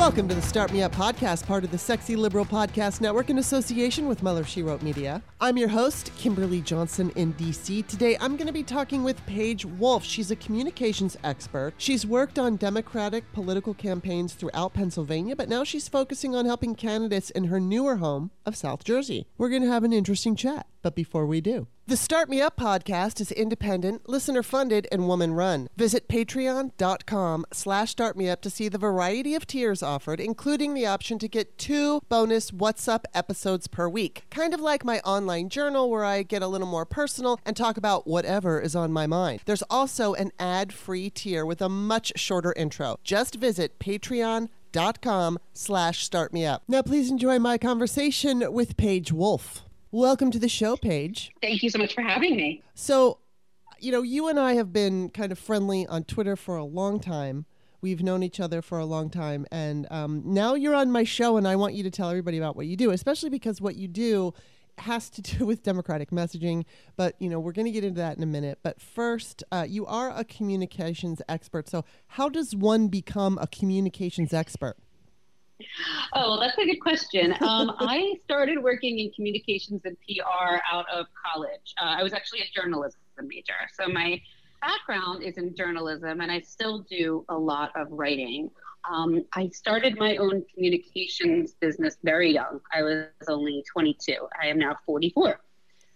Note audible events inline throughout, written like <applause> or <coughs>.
Welcome to the Start Me Up podcast, part of the Sexy Liberal Podcast Network in association with Mother She Wrote Media. I'm your host, Kimberly Johnson in DC. Today I'm going to be talking with Paige Wolf. She's a communications expert. She's worked on Democratic political campaigns throughout Pennsylvania, but now she's focusing on helping candidates in her newer home of South Jersey. We're going to have an interesting chat, but before we do, the Start Me Up podcast is independent, listener funded, and woman run. Visit patreon.com slash startmeup to see the variety of tiers offered, including the option to get two bonus What's Up episodes per week. Kind of like my online journal where I get a little more personal and talk about whatever is on my mind. There's also an ad-free tier with a much shorter intro. Just visit patreon.com slash startmeup. Now please enjoy my conversation with Paige Wolf. Welcome to the show, Paige. Thank you so much for having me. So, you know, you and I have been kind of friendly on Twitter for a long time. We've known each other for a long time. And um, now you're on my show, and I want you to tell everybody about what you do, especially because what you do has to do <laughs> with democratic messaging. But, you know, we're going to get into that in a minute. But first, uh, you are a communications expert. So, how does one become a communications expert? Oh, well, that's a good question. Um, I started working in communications and PR out of college. Uh, I was actually a journalism major. So my background is in journalism, and I still do a lot of writing. Um, I started my own communications business very young. I was only 22. I am now 44.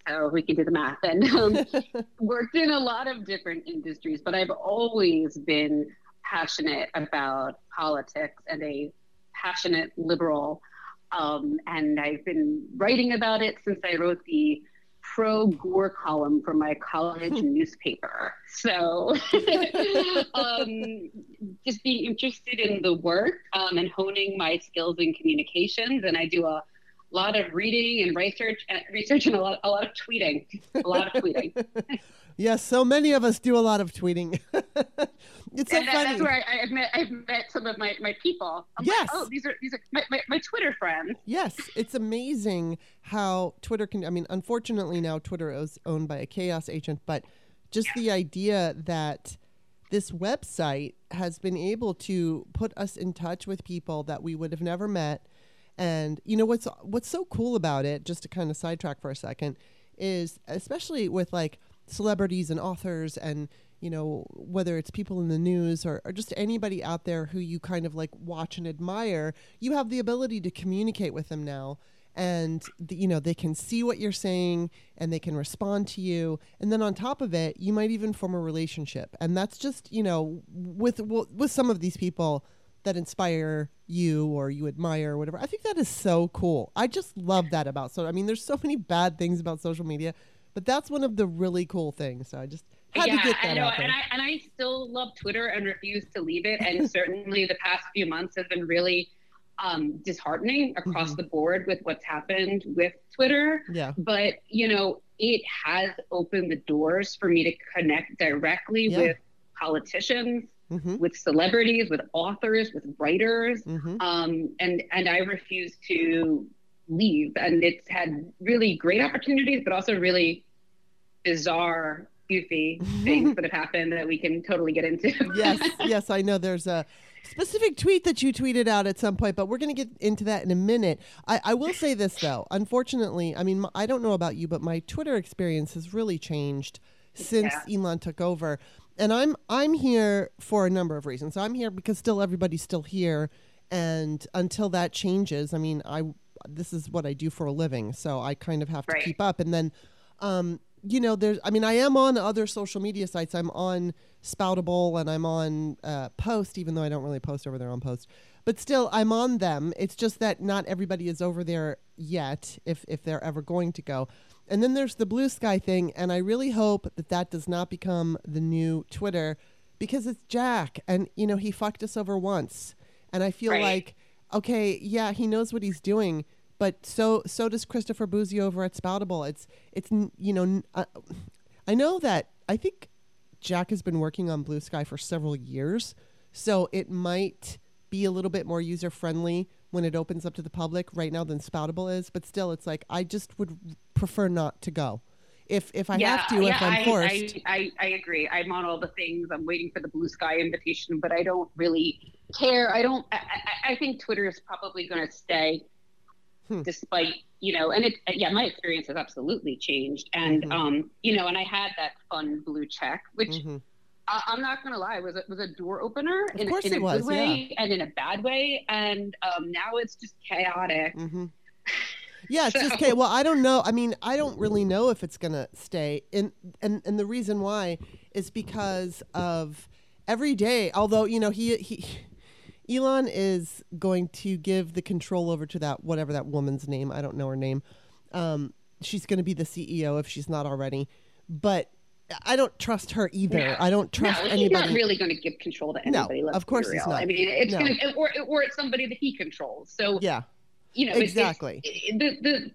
So we can do the math and um, <laughs> worked in a lot of different industries, but I've always been passionate about politics and a passionate liberal. Um, and I've been writing about it since I wrote the pro Gore column for my college <laughs> newspaper. So, <laughs> um, just being interested in the work um, and honing my skills in communications. And I do a lot of reading and research, research and a lot, a lot of tweeting, a lot of tweeting. <laughs> yes, so many of us do a lot of tweeting. <laughs> it's so and funny. That's where I, have met I've met some of my, my people. I'm yes. Like, oh, these are these are my, my, my Twitter friends. Yes, it's amazing how Twitter can. I mean, unfortunately now Twitter is owned by a chaos agent, but just the idea that this website has been able to put us in touch with people that we would have never met. And you know what's what's so cool about it, just to kind of sidetrack for a second, is especially with like celebrities and authors and you know whether it's people in the news or, or just anybody out there who you kind of like watch and admire you have the ability to communicate with them now. And the, you know they can see what you're saying and they can respond to you. And then on top of it you might even form a relationship. And that's just you know with with some of these people that inspire you or you admire or whatever. I think that is so cool. I just love that about so i mean there's so many bad things about social media but that's one of the really cool things so i just had yeah, to get that I know, out there. and I and I still love Twitter and refuse to leave it. And certainly, the past few months have been really um, disheartening across Mhm. the board with what's happened with Twitter. yeah But you know, it has opened the doors for me to connect directly Yeah. with politicians, hmm with celebrities, with authors, with writers, hmm um, and and I refuse to leave. And it's had really great opportunities, but also really bizarre, goofy <laughs> things that have happened that we can totally get into. yes, <laughs> yes, I know there's a specific tweet that you tweeted out at some point, but we're going to get into that in a minute. I, I will say this, though. Unfortunately, I mean, I don't know about you, but my Twitter experience has really changed since Elon took over. And I'm I'm here for a number of reasons. I'm here because still everybody's still here, and until that changes, I mean, I this is what I do for a living, so I kind of have to Right. keep up. And then, um, you know, there's I mean, I am on other social media sites. I'm on Spoutable and I'm on uh, Post, even though I don't really post over there on Post. But still, I'm on them. It's just that not everybody is over there yet, if if they're ever going to go. And then there's the Bluesky thing, and I really hope that that does not become the new Twitter because it's Jack, and you know he fucked us over once, and I feel Right. like okay, yeah, he knows what he's doing, but so so does Christopher Bouzy over at Spoutable. It's it's you know uh, I know that I think Jack has been working on Bluesky for several years, so it might be a little bit more user friendly when it opens up to the public right now than Spoutable is. But still, it's like I just would prefer not to go. If if I have to, if I'm I, forced. I, I, I agree. I'm on all the things. I'm waiting for the Bluesky invitation, but I don't really care. I don't. I, I, I think Twitter is probably going to stay, Hmm. despite you know. And it, yeah, my experience has absolutely changed. And Mhm. um, you know, and I had that fun blue check, which Mhm. I, I'm not going to lie, was a, was a door opener Of in, course in it a was, good way and in a bad way. And um, now it's just chaotic. Mm-hmm. <laughs> Yeah, it's just So- okay. Well, I don't know. I mean, I don't really know if it's gonna stay. And and and the reason why is because of every day. Although you know he he. Elon is going to give the control over to that whatever that woman's name. I don't know her name. Um, she's going to be the CEO if she's not already. But I don't trust her either. No. I don't trust no, he's anybody. not really going to give control to No, anybody. let's of course he's not. I mean, it's No. going to, or, or it's somebody that he controls. So yeah, you know, exactly. the the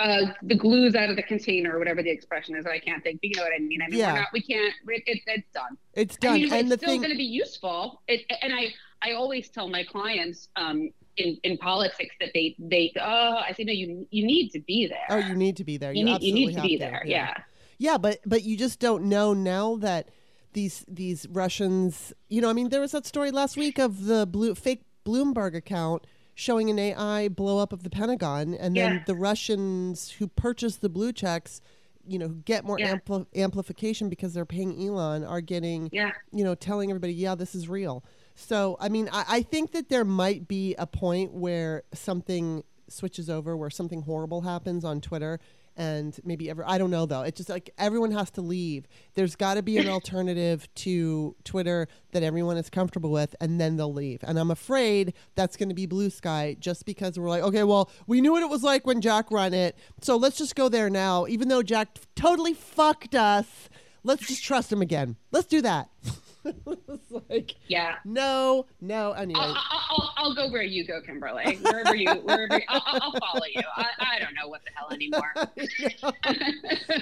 uh, the glue's out of the container or whatever the expression is. I can't think, but you know what I mean. I mean, Yeah. we're not, we can't. It, it, it's done. It's done. I mean, and it's the still thing, going to be useful. It, and I I always tell my clients um, in in politics that they they oh I say no you you need to be there. oh, you need to be there. you You, need you need to be there. Yeah. Yeah, but but you just don't know now that these these Russians, you know, I mean, there was that story last week of the blue fake Bloomberg account showing an AI blow up of the Pentagon, and then Yeah. the Russians who purchased the blue checks, you know, who get more Yeah. ampli- amplification because they're paying Elon, are getting, Yeah. you know, telling everybody, yeah, this is real. So, I mean, I, I think that there might be a point where something switches over, where something horrible happens on Twitter, and maybe ever, I don't know though. It's just like everyone has to leave. There's got to be an <coughs> alternative to Twitter that everyone is comfortable with, and then they'll leave. And I'm afraid that's going to be Bluesky just because we're like, okay, well, we knew what it was like when Jack ran it, so let's just go there now, even though Jack totally fucked us. Let's just trust him again. Let's do that. <laughs> <laughs> like, Yeah. no, no. Anyway, I'll, I'll, I'll, go where you go, Kimberly. Wherever you, wherever I'll, I'll I'll follow you. I, I don't know what the hell anymore.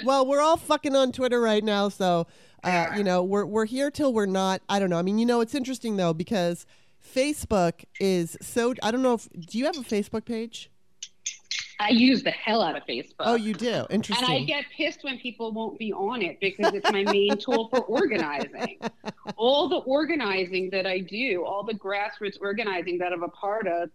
<laughs> well, we're all fucking on Twitter right now, so uh, you know we're we're here till we're not. I don't know. I mean, you know, it's interesting though because Facebook is so. I don't know if do you have a Facebook page? I use the hell out of Facebook. Oh, you do. Interesting. And I get pissed when people won't be on it because it's my main tool for organizing. <laughs> All the organizing that I do, all the grassroots organizing that I'm a part of,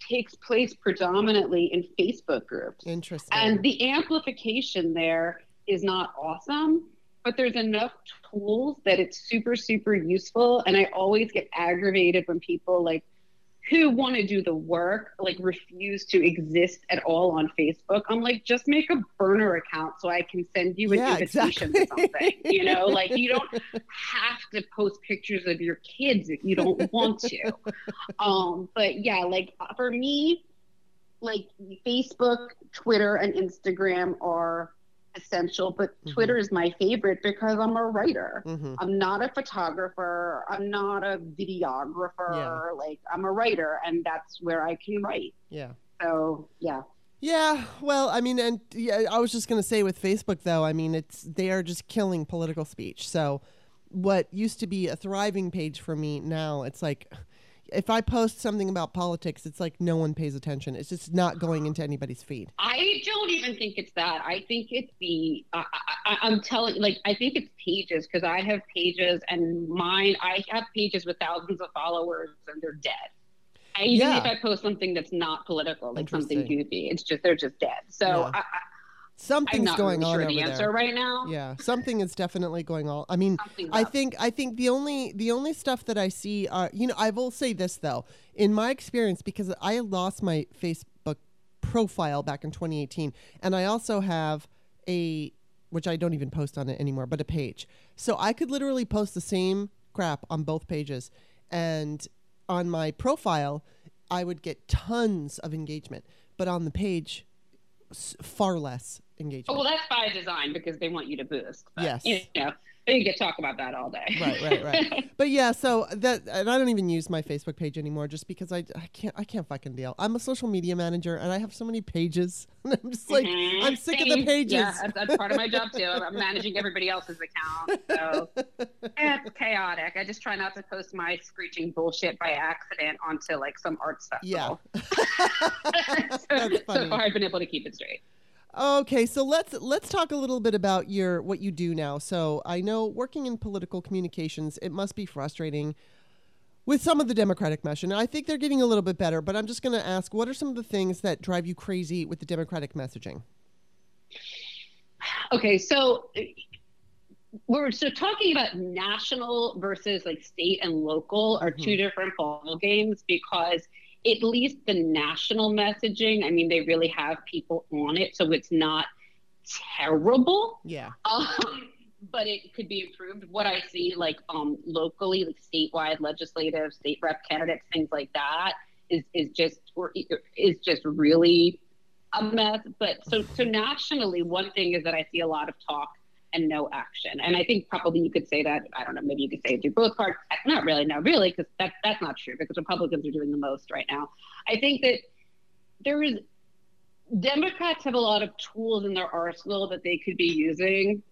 takes place predominantly in Facebook groups. Interesting. And the amplification there is not awesome, but there's enough tools that it's super, super useful. And I always get aggravated when people like who want to do the work like refuse to exist at all on Facebook. I'm like, just make a burner account so I can send you an Yeah, invitation exactly. to something. You know, <laughs> like you don't have to post pictures of your kids if you don't want to. Um, but yeah, like for me, like Facebook, Twitter, and Instagram are essential, but Mhm. Twitter is my favorite because I'm a writer. hmm I'm not a photographer. I'm not a videographer. Yeah. Like I'm a writer, and that's where I can write. Yeah. So yeah, Yeah, well, I mean, and yeah, I was just going to say with Facebook, though, I mean, it's they are just killing political speech. So, what used to be a thriving page for me now, it's like if I post something about politics, it's like no one pays attention. It's just not going into anybody's feed. I don't even think it's that. I think it's the. I I, I'm telling, like, I think it's pages because I have pages, and mine. I have pages with thousands of followers, and they're dead. I, even Yeah. if I post something that's not political, like something goofy, it's just they're just dead. So Yeah. I, I, Something's going really on sure over the answer there. right now. Yeah, something is definitely going on. I mean, Something's I up. think I think the only the only stuff that I see are you know I will say this though in my experience because I lost my Facebook profile back in 2018 and I also have a which I don't even post on it anymore but a page so I could literally post the same crap on both pages and on my profile I would get tons of engagement but on the page far less engagement. Oh, well, that's by design because they want you to boost. But, Yes. You know, they could talk about that all day. right right right <laughs> but yeah so that and i don't even use my facebook page anymore just because i, I can't i can't fucking deal i'm a social media manager and i have so many pages <laughs> and i'm just like Mhm. i'm sick of the pages Yeah, that's, that's part of my job too. I'm managing everybody else's account. So <laughs> it's chaotic. I just try not to post my screeching bullshit by accident onto like some art stuff. yeah so, That's funny. so far, I've been able to keep it straight. Okay so let's let's talk a little bit about your what you do now so i know working in political communications it must be frustrating with some of the Democratic messaging. I think they're getting a little bit better, but I'm just going to ask what are some of the things that drive you crazy with the Democratic messaging? Okay, so we're so talking about national versus like state and local are mm-hmm. two different ball games because at least the national messaging, I mean, they really have people on it, so it's not terrible. Yeah. Um, but it could be improved. What I see, like um, locally, like statewide legislative, state rep candidates, things like that, is is just is just really a mess. But so so nationally, one thing is that I see a lot of talk and no action, and I think probably you could say that I don't know, maybe you could say do both parts. Not really, no, really, because that that's not true because Republicans are doing the most right now. I think that there is Democrats have a lot of tools in their arsenal that they could be using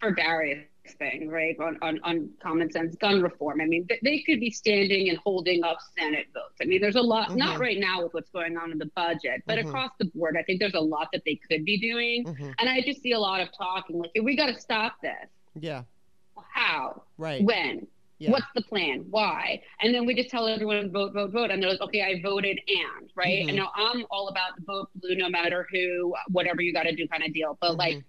for various things, right? On, on, on common sense gun reform. I mean, th- they could be standing and holding up Senate votes. I mean, there's a lot, mm-hmm. not right now with what's going on in the budget, but mm-hmm. across the board, I think there's a lot that they could be doing. Mm-hmm. And I just see a lot of talking like, we got to stop this. Yeah. How? Right. When? Yeah. What's the plan? Why? And then we just tell everyone vote, vote, vote. And they're like, okay, I voted and, right? Mm-hmm. And now I'm all about the vote blue no matter who, whatever you got to do kind of deal. But like, mm-hmm.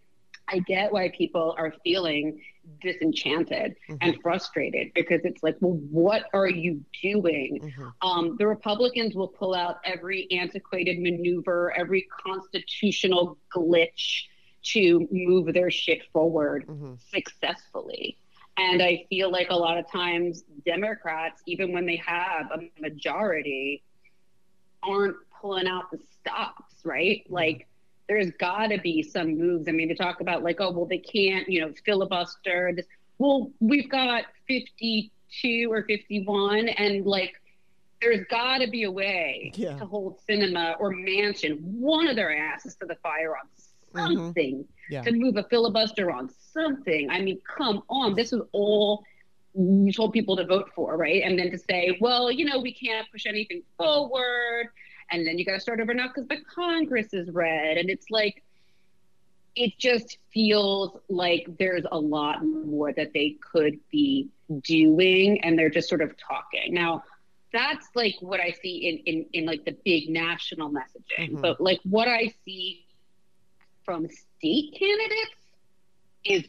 I get why people are feeling disenchanted mm-hmm. and frustrated because it's like, well, what are you doing? Mm-hmm. Um, the Republicans will pull out every antiquated maneuver, every constitutional glitch to move their shit forward mm-hmm. successfully. And I feel like a lot of times Democrats, even when they have a majority, aren't pulling out the stops, right? Like there's got to be some moves. I mean, to talk about like, oh, well, they can't, you know, filibuster. This. Well, we've got 52 or 51, and like, there's got to be a way yeah. to hold Sinema or Manchin one of their asses to the fire on mm-hmm. something mm-hmm. yeah. to move a filibuster on something. I mean, come on, this is all you told people to vote for, right? And then to say, well, you know, we can't push anything forward, and then you got to start over now because the Congress is red, and it's like. It just feels like there's a lot more that they could be doing, and they're just sort of talking. Now, that's like what I see in in, in like the big national messaging. Mm-hmm. But like what I see from state candidates is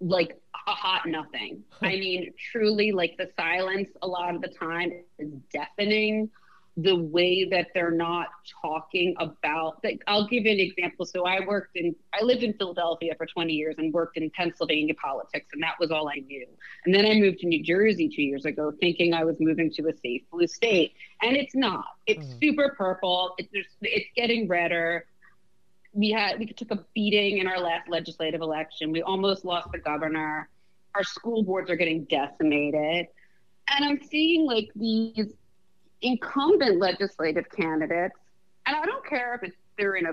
like a hot nothing. I mean, truly, like the silence a lot of the time is deafening. The way that they're not talking about, like, I'll give you an example. So I worked in, I lived in Philadelphia for 20 years and worked in Pennsylvania politics, and that was all I knew. And then I moved to New Jersey two years ago, thinking I was moving to a safe blue state, and it's not. It's mm-hmm. super purple. It's it's getting redder we had we took a beating in our last legislative election. We almost lost the governor. Our school boards are getting decimated. And I'm seeing like these incumbent legislative candidates, and I don't care if it's they're in a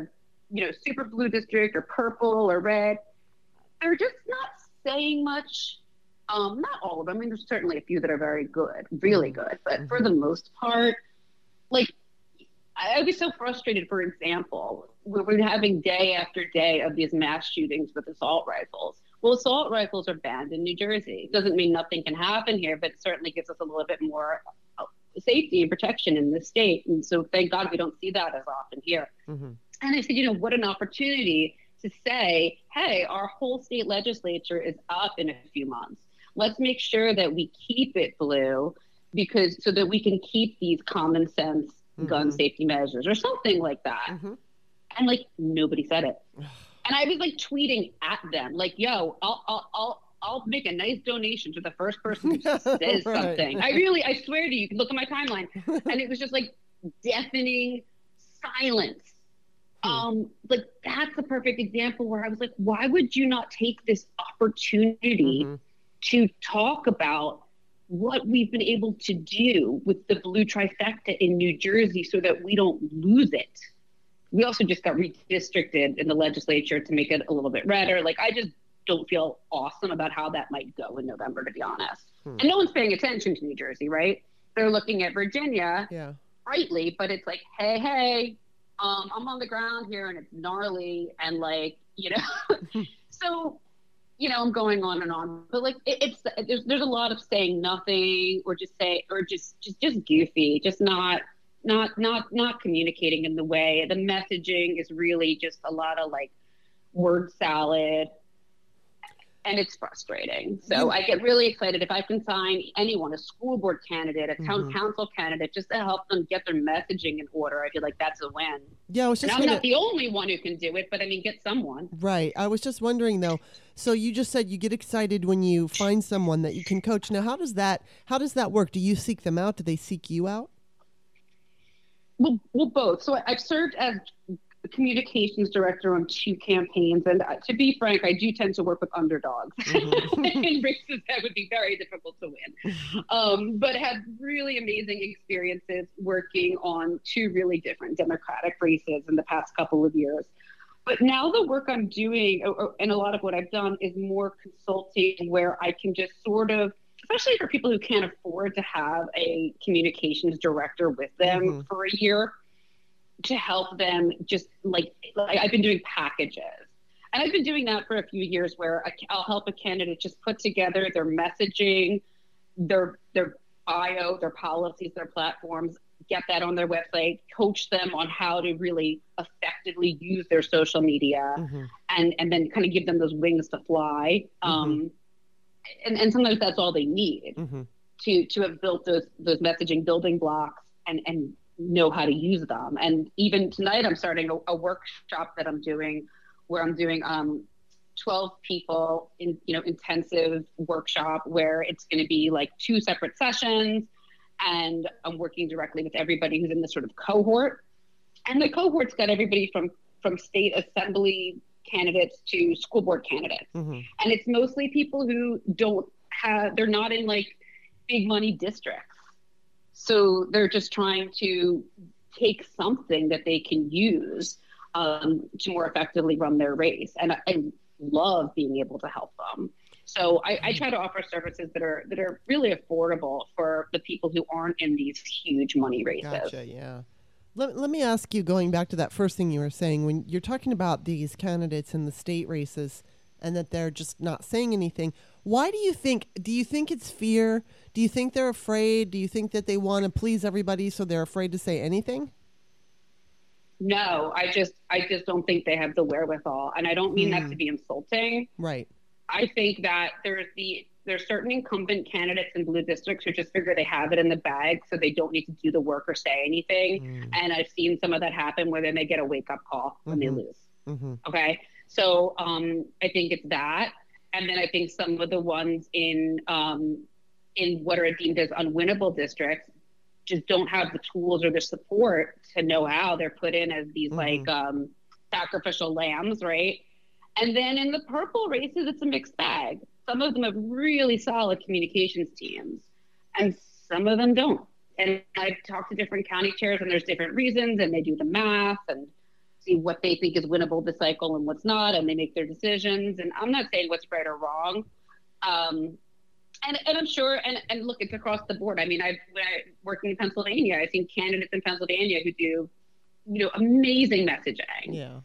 you know super blue district or purple or red, they're just not saying much. Um, not all of them. I mean, there's certainly a few that are very good, really good, but for the most part, like I'd be so frustrated. For example, we're having day after day of these mass shootings with assault rifles. Well, assault rifles are banned in New Jersey. Doesn't mean nothing can happen here, but it certainly gives us a little bit more uh, safety and protection in the state. And so, thank God we don't see that as often here. Mm-hmm. And I said, you know, what an opportunity to say, hey, our whole state legislature is up in a few months. Let's make sure that we keep it blue because so that we can keep these common sense mm-hmm. gun safety measures or something like that. Mm-hmm. And like nobody said it. And I was like tweeting at them, like, yo, I'll, I'll, I'll, I'll make a nice donation to the first person who <laughs> says right. something. I really, I swear to you, you can look at my timeline. and it was just like deafening silence. Hmm. Um, like that's a perfect example where I was like, why would you not take this opportunity mm-hmm. to talk about what we've been able to do with the blue trifecta in New Jersey so that we don't lose it? we also just got redistricted in the legislature to make it a little bit redder. Like I just don't feel awesome about how that might go in November, to be honest. Hmm. And no one's paying attention to New Jersey, right? They're looking at Virginia, yeah, rightly, but it's like, hey, hey, um, I'm on the ground here and it's gnarly and like, you know. <laughs> so you know, I'm going on and on, but like it, it's there's there's a lot of saying nothing or just say or just just just goofy, just not not not not communicating in the way. The messaging is really just a lot of like word salad and it's frustrating. So I get really excited if I can sign anyone, a school board candidate, a town mm-hmm. council candidate, just to help them get their messaging in order. I feel like that's a win. Yeah, I was just. And I'm gonna... not the only one who can do it, but I mean, get someone. Right. I was just wondering though. So you just said you get excited when you find someone that you can coach. Now, how does that? How does that work? Do you seek them out? Do they seek you out? Well, well, both. So I've served as communications director on two campaigns. And uh, to be frank, I do tend to work with underdogs mm-hmm. <laughs> in races that would be very difficult to win. Um, but had really amazing experiences working on two really different Democratic races in the past couple of years. But now the work I'm doing, and a lot of what I've done, is more consulting where I can just sort of especially for people who can't afford to have a communications director with them mm-hmm. for a year to help them just like, like I've been doing packages. And I've been doing that for a few years where I'll help a candidate just put together their messaging, their their bio, their policies, their platforms, get that on their website, coach them on how to really effectively use their social media, mm-hmm. and and then kind of give them those wings to fly. Mm-hmm. Um, and and sometimes that's all they need mm-hmm. to to have built those those messaging building blocks and and know how to use them. And even tonight, I'm starting a, a workshop that I'm doing where I'm doing um, 12 people in you know intensive workshop where it's going to be like two separate sessions and i'm working directly with everybody who's in this sort of cohort and the cohort's got everybody from from state assembly candidates to school board candidates mm-hmm. and it's mostly people who don't have they're not in like big money districts so they're just trying to take something that they can use um, to more effectively run their race. And I, I love being able to help them. So I, I, try to offer services that are that are really affordable for the people who aren't in these huge money races. Gotcha. Yeah. Let, let me ask you, going back to that first thing you were saying, when you're talking about these candidates in the state races and that they're just not saying anything, why do you think? Do you think it's fear? Do you think they're afraid? Do you think that they want to please everybody so they're afraid to say anything? No, I just I just don't think they have the wherewithal, and I don't mean mm. that to hmm. be insulting. Right. I think that there's the there's certain incumbent candidates in blue districts who just figure they have it in the bag, so they don't need to do the work or say anything. Mm. And I've seen some of that happen where then they get a wake up call when mm-hmm. they lose. Mm-hmm. Okay, so um, I think it's that, and then I think some of the ones in um, in what are deemed as unwinnable districts just don't have the tools or the support to know how they're put in as these mm-hmm. like um, sacrificial lambs, right? And then in the purple races, it's a mixed bag. Some of them have really solid communications teams, and some of them don't. And I've talked to different county chairs, and there's different reasons, and they do the math and see what they think is winnable this cycle and what's not, and they make their decisions. And I'm not saying what's right or wrong. Um, and, and I'm sure, and, and look, it's across the board. I mean, I've when I working in Pennsylvania, I've seen candidates in Pennsylvania who do, you know, amazing messaging. Yeah.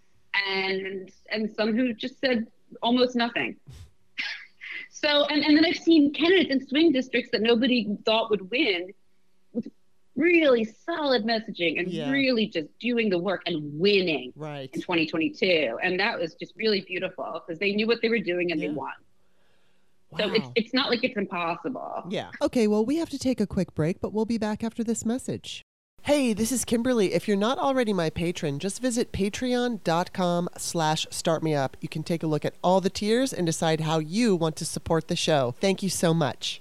And and some who just said almost nothing. <laughs> so and, and then I've seen candidates in swing districts that nobody thought would win really solid messaging and yeah. really just doing the work and winning right. in 2022. And that was just really beautiful because they knew what they were doing and yeah. they won. So it's, it's not like it's impossible. Yeah. Okay, well, we have to take a quick break, but we'll be back after this message. Hey, this is Kimberly. If you're not already my patron, just visit patreon.com slash startmeup. You can take a look at all the tiers and decide how you want to support the show. Thank you so much.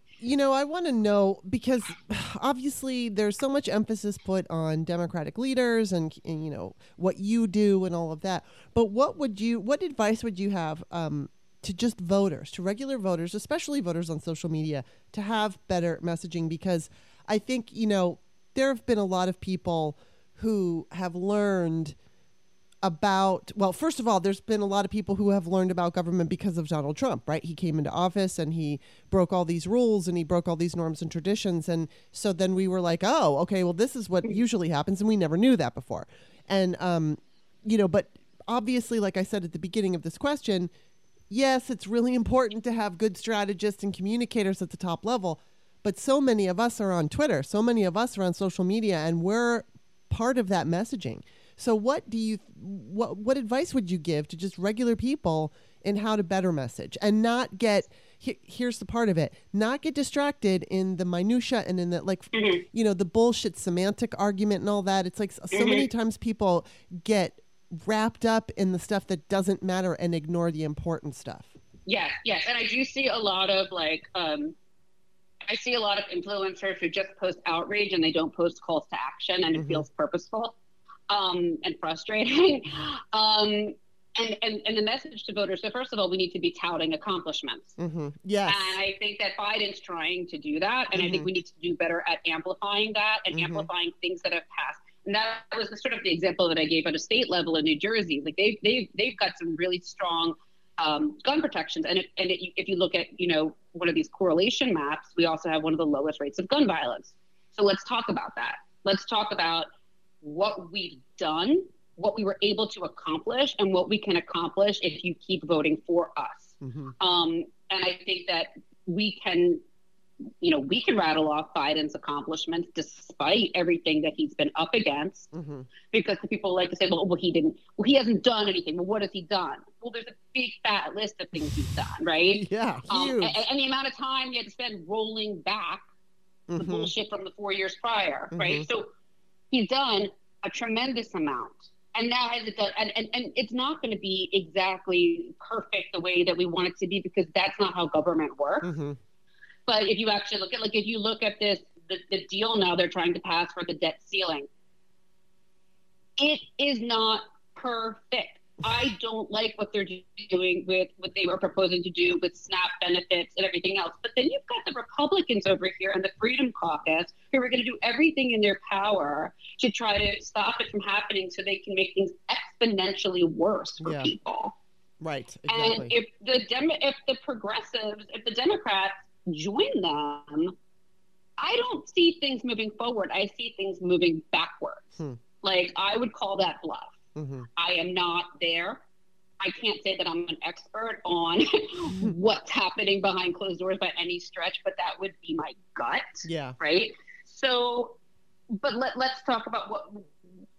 you know, I want to know because obviously there's so much emphasis put on Democratic leaders and, and, you know what you do and all of that. But what would you, what advice would you have um, to just voters, to regular voters, especially voters on social media, to have better messaging because I think, you know, there have been a lot of people who have learned about well first of all there's been a lot of people who have learned about government because of Donald Trump right? He came into office and he broke all these rules and he broke all these norms and traditions. And so then we were like oh okay well this is what usually happens. And we never knew that before. And um you know but obviously like I said at the beginning of this question yes it's really important to have good strategists and communicators at the top level. But so many of us are on Twitter. So many of us are on social media and we're part of that messaging so what do you what what advice would you give to just regular people in how to better message and not get he, here's the part of it not get distracted in the minutia and in the like Mm-hmm. you know the bullshit semantic argument and all that. It's like so Mm-hmm. many times people get wrapped up in the stuff that doesn't matter and ignore the important stuff. Yeah yes, and I do see a lot of like, um, I see a lot of influencers who just post outrage and they don't post calls to action, and it feels purposeful um, and frustrating. <laughs> um, and, and and the message to voters. So first of all, we need to be touting accomplishments. mm-hmm. yes And I think that Biden's trying to do that. And I think we need to do better at amplifying that and Mhm. amplifying things that have passed. And that was the sort of the example that I gave at a state level in New Jersey. Like they've they've they've got some really strong um, gun protections. And if, and it, if you look at you know one of these correlation maps, we also have one of the lowest rates of gun violence. So let's talk about that. Let's talk about what we've done, what we were able to accomplish, and what we can accomplish if you keep voting for us. mm-hmm. Um, and I think that we can, you know, we can rattle off Biden's accomplishments despite everything that he's been up against. Mm-hmm. Because people like to say, well, well, he didn't, well, he hasn't done anything. Well, what has he done? Well, there's a big fat list of things he's done, right? <laughs> yeah Um, and, and the amount of time he had to spend rolling back the Mhm. bullshit from the four years prior, Mhm. right? So he's done a tremendous amount. And now has it done, and, and, and it's not going to be exactly perfect the way that we want it to be because that's not how government works. Mhm. But if you actually look at, like, if you look at this, the, the deal now they're trying to pass for the debt ceiling, it is not perfect. I don't like what they're doing with what they were proposing to do with SNAP benefits and everything else. But then you've got the Republicans over here and the Freedom Caucus who are going to do everything in their power to try to stop it from happening so they can make things exponentially worse for Yeah. people. right Exactly. And if the Dem- if the progressives, if the Democrats join them, I don't see things moving forward. I see things moving backwards. Hmm. Like I would call that bluff. Mm-hmm. I am not there. I can't say that I'm an expert on <laughs> what's happening behind closed doors by any stretch, but that would be my gut, yeah right? So, but let, let's talk about what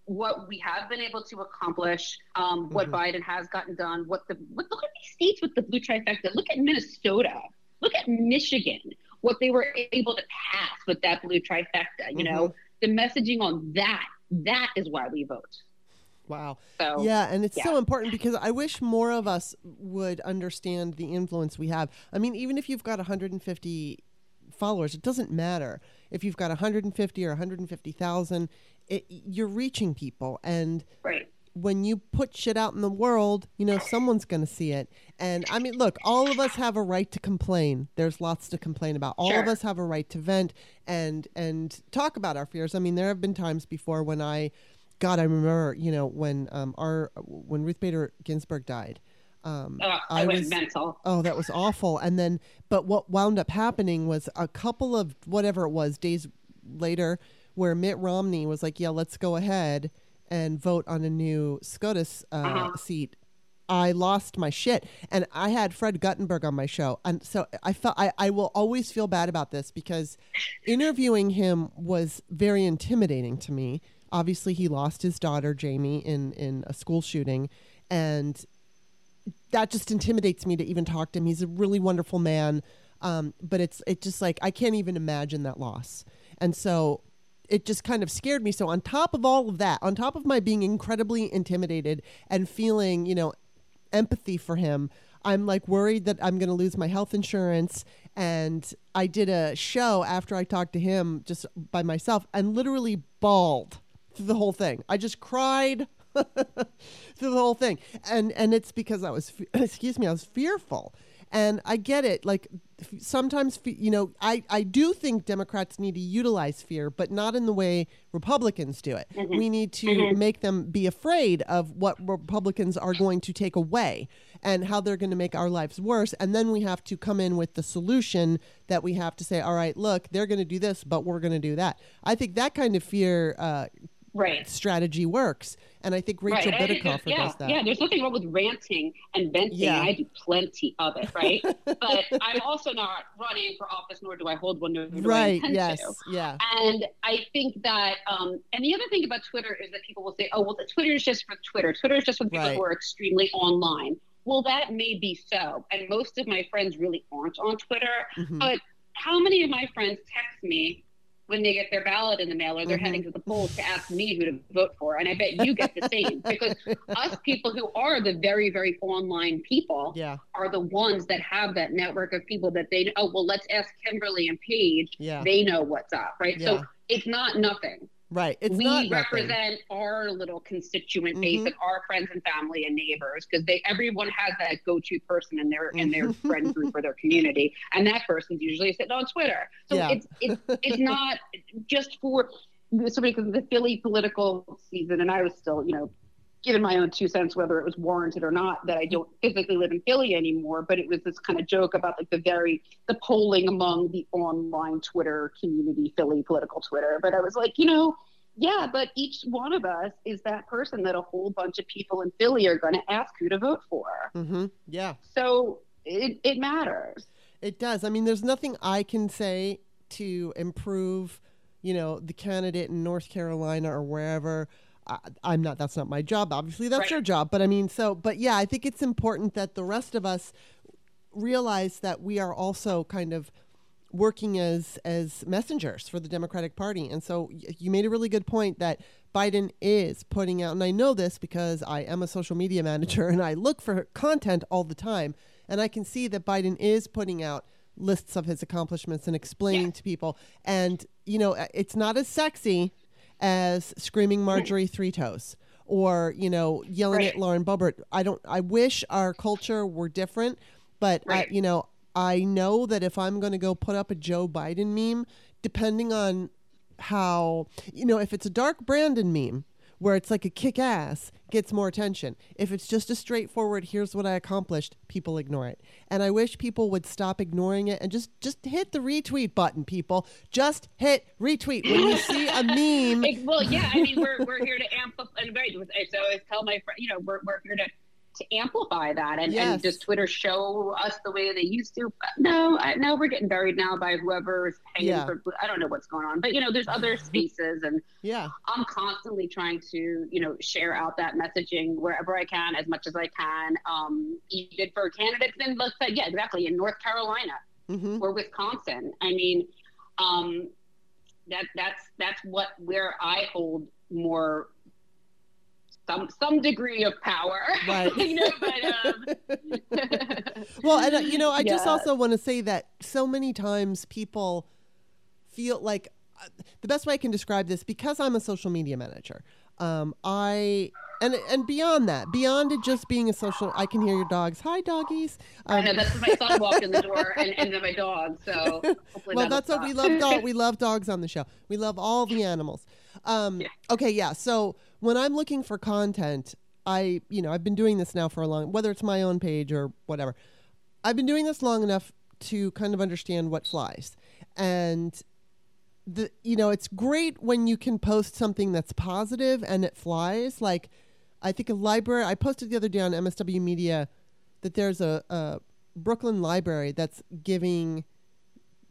what we have been able to accomplish, um, what Mhm. Biden has gotten done, what the what, look at these states with the blue trifecta. Look at Minnesota. Look at Michigan. What they were able to pass with that blue trifecta. You know, the messaging on that that is why we vote. Wow So Yeah, and it's so important because I wish more of us would understand the influence we have. I mean, even if you've got 150 followers, it doesn't matter. If you've got 150 or 150,000, you're reaching people. And right. when you put shit out in the world, you know, someone's going to see it. And I mean, look, all of us have a right to complain. There's lots to complain about. All of us have a right to vent and and talk about our fears. I mean, there have been times before when I God, I remember, you know, when um our when Ruth Bader Ginsburg died. Um Uh, I, I was mental. Oh, that was awful. And then, but what wound up happening was a couple of whatever it was days later, where Mitt Romney was like, "Yeah, let's go ahead and vote on a new SCOTUS uh, Uh-huh. seat." I lost my shit, and I had Fred Guttenberg on my show, and so I felt I, I will always feel bad about this because interviewing him was very intimidating to me. Obviously, he lost his daughter Jamie in in a school shooting, and that just intimidates me to even talk to him. He's a really wonderful man, um, but it's it just like I can't even imagine that loss, and so it just kind of scared me. So on top of all of that, on top of my being incredibly intimidated and feeling, you know, empathy for him, I'm like worried that I'm going to lose my health insurance. And I did a show after I talked to him just by myself and literally bawled through the whole thing. I just cried <laughs> through the whole thing. And and it's because I was <coughs> excuse me, I was fearful. And I get it. Like f- sometimes, you know, I, I do think Democrats need to utilize fear, but not in the way Republicans do it. We need to make them be afraid of what Republicans are going to take away and how they're going to make our lives worse. And then we have to come in with the solution that we have to say, all right, look, they're going to do this, but we're going to do that. I think that kind of fear uh, Right. strategy works. And I think Rachel right. it- yeah, does that. Yeah, there's nothing wrong with ranting and venting. Yeah. I do plenty of it, right? <laughs> but I'm also not running for office, nor do I hold one, nor Right. Yes. to. Yeah. And I think that, um, and the other thing about Twitter is that people will say, oh, well, the Twitter is just for Twitter. Twitter is just for people Right. who are extremely online. Well, that may be so. And most of my friends really aren't on Twitter. Mhm. But how many of my friends text me when they get their ballot in the mail or they're Mhm. heading to the polls to ask me who to vote for? And I bet you get the same <laughs> because us people who are the very, very online people Yeah. are the ones that have that network of people that they oh well let's ask Kimberly and Paige. Yeah. They know what's up, right? Yeah. So it's not nothing. Right. It's we not nothing. represent our little constituent base Mhm. and our friends and family and neighbors because they everyone has that go-to person in their in their Mm-hmm. friend group or their community, and that person's usually sitting on Twitter. So Yeah. it's it's it's not just for somebody because the Philly political season, and I was still you know given my own two cents whether it was warranted or not that I don't physically live in Philly anymore, but it was this kind of joke about like the very the polling among the online Twitter community, Philly political Twitter. But I was like, you know, yeah, but each one of us is that person that a whole bunch of people in Philly are going to ask who to vote for. Mm-hmm. Yeah. So it, it matters. It does. I mean, there's nothing I can say to improve, you know, the candidate in North Carolina or wherever. I, I'm not. That's not my job. Obviously, that's Right. your job. But I mean, so. But yeah, I think it's important that the rest of us realize that we are also kind of working as as messengers for the Democratic Party. And so you made a really good point that Biden is putting out and I know this because I am a social media manager and I look for content all the time and I can see that Biden is putting out lists of his accomplishments and explaining to people and you know it's not as sexy as screaming hmm. Marjorie Three Toes or you know yelling Right. at Lauren Boebert. I don't. I wish our culture were different, but Right. I, you know, I know that if I'm going to go put up a Joe Biden meme, depending on how you know, if it's a dark Brandon meme where it's like a kick ass gets more attention. If it's just a straightforward here's what I accomplished, people ignore it. And I wish people would stop ignoring it and just just hit the retweet button, people. Just hit retweet when you see a <laughs> meme. Well, yeah, I mean, we're, we're here to amplify, and right, so I always tell my friend, you know, we're, we're here to, to amplify that. And, Yes. and does Twitter show us the way they used to? But no, I, no, we're getting buried now by whoever's paying Yeah. for, I don't know what's going on, but you know, there's other <laughs> spaces and Yeah. I'm constantly trying to, you know, share out that messaging wherever I can, as much as I can. Um, even for candidates in, let's say, yeah, exactly, in North Carolina hmm or Wisconsin. I mean, um, that that's that's what where I hold more some some degree of power. Right. <laughs> you know, but um, <laughs> Well, and uh, you know, I just also want to say that so many times people feel like uh, the best way I can describe this because I'm a social media manager. Um, I and and beyond that, beyond it just being a social, I can hear your dogs. Hi, doggies. I Um, know that's my son walked in the door <laughs> and, and then my dog. So hopefully well, that's what we love. Dog, we love dogs on the show. We love all the animals. Um, Yeah. Okay, yeah. So when I'm looking for content, I, you know, I've been doing this now for a long, whether it's my own page or whatever. I've been doing this long enough to kind of understand what flies, and the, you know, it's great when you can post something that's positive and it flies. Like, I think a library. I posted the other day on MSW Media that there's a, a Brooklyn library that's giving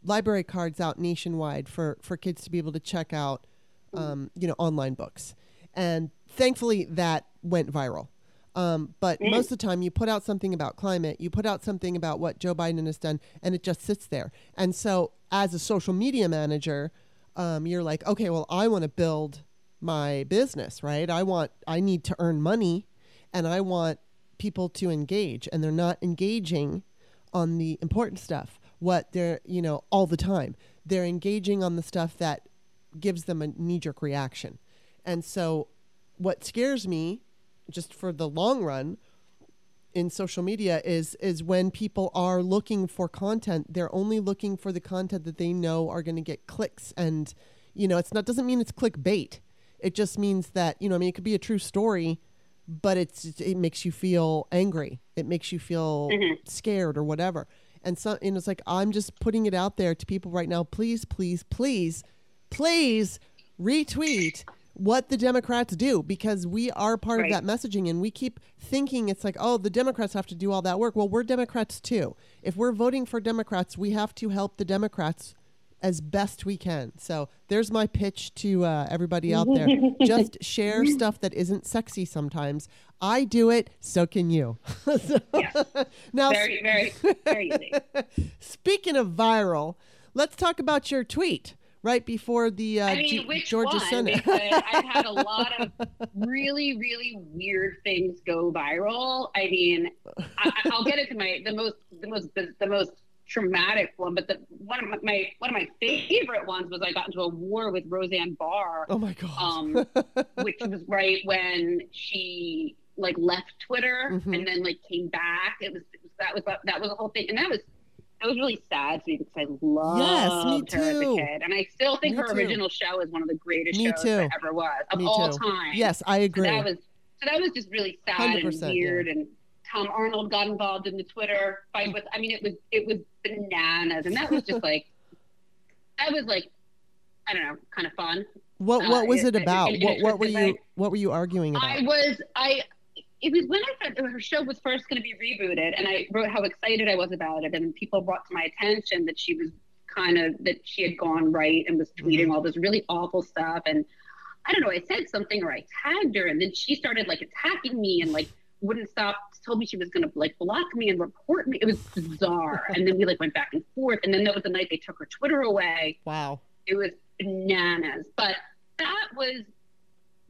library cards out nationwide for for kids to be able to check out um, you know online books. And thankfully that went viral. Um, but most of the time you put out something about climate you put out something about what joe biden has done and it just sits there. And so as a social media manager um, you're like okay well i want to build my business right? I want i need to earn money and i want people to engage. And they're not engaging on the important stuff what they're you know all the time. They're engaging on the stuff that gives them a knee-jerk reaction. And so what scares me just for the long run in social media is is when people are looking for content they're only looking for the content that they know are going to get clicks. And you know it's not doesn't mean it's clickbait. It just means that you know i mean it could be a true story but it's it makes you feel angry. It makes you feel mm-hmm. scared or whatever. And so and it's like i'm just putting it out there to people right now please please please please retweet what the Democrats do because we are part Right. of that messaging and we keep thinking it's like, oh, the Democrats have to do all that work. Well, we're Democrats too. If we're voting for Democrats, we have to help the Democrats as best we can. So there's my pitch to uh, everybody out there. <laughs> Just share stuff that isn't sexy sometimes. I do it, so can you. <laughs> So- now, Very, very, very easy. <laughs> speaking of viral, let's talk about your tweet right before the uh, I mean, G- which Georgia one? Senate. I've had a lot of <laughs> really, really weird things go viral. I mean, I, I- I'll get into my the most, the most, the, the most traumatic one, but the one of my, one of my favorite ones was I got into a war with Roseanne Barr, oh my god. um, which was right when she like left Twitter Mhm. and then like came back. It was, it was that was that was the whole thing, and that was. That was really sad to me because I loved Yes, me her as a kid, and I still think Me her too. original show is one of the greatest Me shows too. that ever was of Me all too. time. yes, I so agree. that was so that was just really sad and 100%, weird. And Tom Arnold got involved in the Twitter fight with. I mean, it was it was bananas, and that was just like <laughs> that was like I don't know, kind of fun. what uh, what was it- it about? it- it what what were you what were you arguing about? I was I. It was when I thought her show was first going to be rebooted, and I wrote how excited I was about it, and people brought to my attention that she was kind of that she had gone right and was mm-hmm. tweeting all this really awful stuff, and I don't know, I said something or I tagged her, and then she started like attacking me and like wouldn't stop. Told me she was going to like block me and report me. It was bizarre, <laughs> and then we like went back and forth, and then that was the night they took her Twitter away wow. it was bananas but that was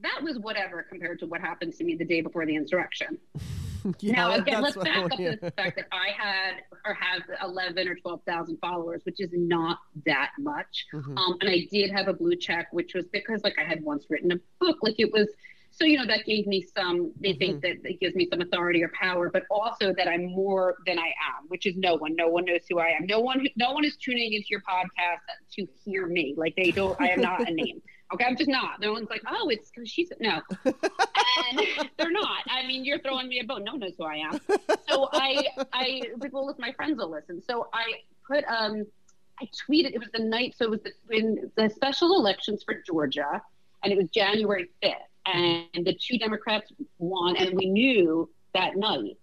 that was whatever compared to what happened to me the day before the insurrection. <laughs> Yeah, now again let's back up to the fact that i had or have 11 or 12,000 followers which is not that much. Mhm. um, and i did have a blue check which was because like i had once written a book. Like it was so you know that gave me some they think that it gives me some authority or power but also that i'm more than i am which is no one. No one knows who i am. No one no one is tuning into your podcast to hear me. Like they don't i am not a <laughs> name okay i'm just not. No one's like oh it's because she's no. And <laughs> they're not. I mean you're throwing me a bone. No one knows who i am. So i i like well if my friends will listen. So i put um i tweeted it was the night so it was the, in the special elections for georgia and it was January 5th, and the two Democrats won, and we knew that night.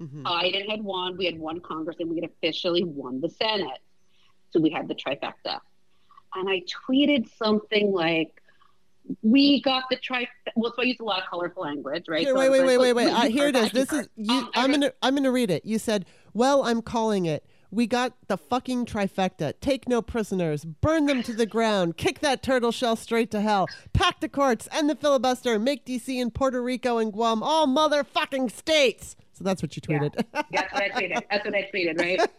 Mhm. Biden had won, we had won Congress, and we had officially won the Senate. So we had the trifecta. And I tweeted something like, "We got the trifecta." Well, so I use a lot of colorful language, right? Here, So wait, wait, wait, wait, "Look, wait. Uh, here it is. This is <laughs> you. Um, I'm gonna I'm gonna read it. You said, "Well, I'm calling it. We got the fucking trifecta. Take no prisoners. Burn them to the ground. Kick that turtle shell straight to hell. Pack the courts. End the filibuster. Make D.C. and Puerto Rico and Guam all motherfucking states." So that's what you Yeah. tweeted. That's what I tweeted. That's what I tweeted, right? <laughs>